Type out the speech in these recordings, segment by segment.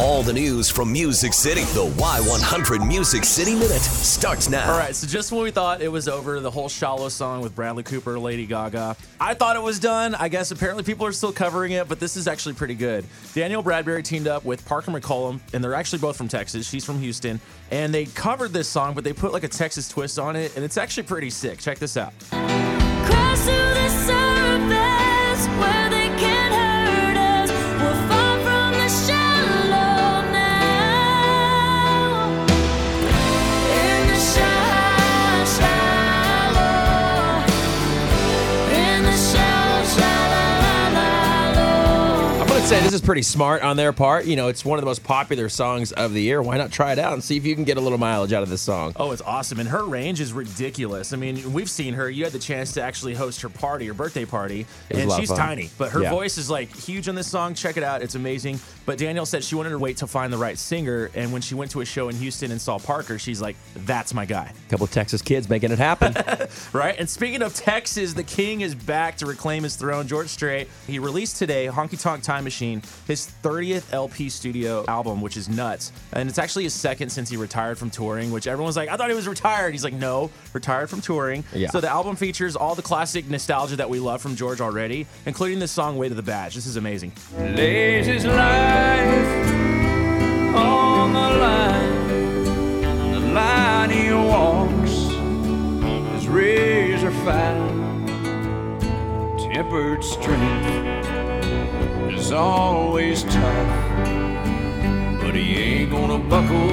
All the news from Music City. The Y100 Music City Minute starts now. All right, so just when we thought it was over, the whole Shallow song with Bradley Cooper, Lady Gaga, I thought it was done. I guess apparently people are still covering it, but this is actually pretty good. Danielle Bradbery teamed up with Parker McCollum, and they're actually both from Texas. She's from Houston, and they covered this song, but they put like a Texas twist on it, and it's actually pretty sick. Check this out. Say this is pretty smart on their part. You know, it's one of the most popular songs of the year. Why not try it out and see if you can get a little mileage out of this song? Oh, it's awesome. And her range is ridiculous. I mean, we've seen her. You had the chance to actually host her party, her birthday party. It was a And she's tiny, but her Yeah. voice is like huge on this song. Check it out. It's amazing. But Danielle said she wanted to wait to find the right singer. And when she went to a show in Houston and saw Parker, she's like, that's my guy. A couple of Texas kids making it happen. Right? And speaking of Texas, the king is back to reclaim his throne. George Strait, he released today Honky Tonk Time Machine, his 30th LP studio album, which is nuts. And it's actually his second since he retired from touring, which everyone's like, I thought he was retired. He's like, no, retired from touring. Yeah. So the album features all the classic nostalgia that we love from George already, including this song, Weight of the Badge. This is amazing. lays his life on the line. The line he walks is razor fine. Tempered strength is always tough, but he ain't gonna buckle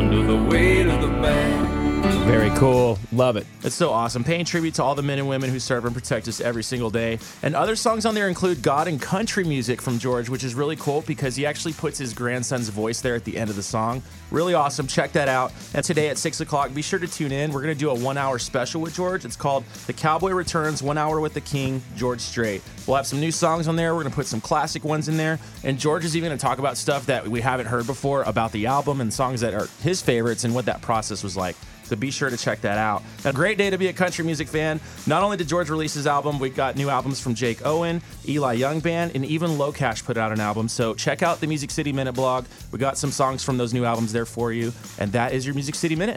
under the weight of the bag. Very cool. Love it. It's so awesome. Paying tribute to all the men and women who serve and protect us every single day. And other songs on there include God and country music from George, which is really cool because he actually puts his grandson's voice there at the end of the song. Really awesome. Check that out. And today at 6 o'clock, be sure to tune in. We're going to do a one hour special with George. It's called The Cowboy Returns One Hour with the King, George Strait. We'll have some new songs on there. We're going to put some classic ones in there. And George is even going to talk about stuff that we haven't heard before about the album and songs that are his favorites and what that process was like. So be sure to check that out. A great day to be a country music fan. Not only did George release his album, we got new albums from Jake Owen, Eli Young Band, and even LoCash put out an album. So check out the Music City Minute blog. We got some songs from those new albums there for you. And that is your Music City Minute.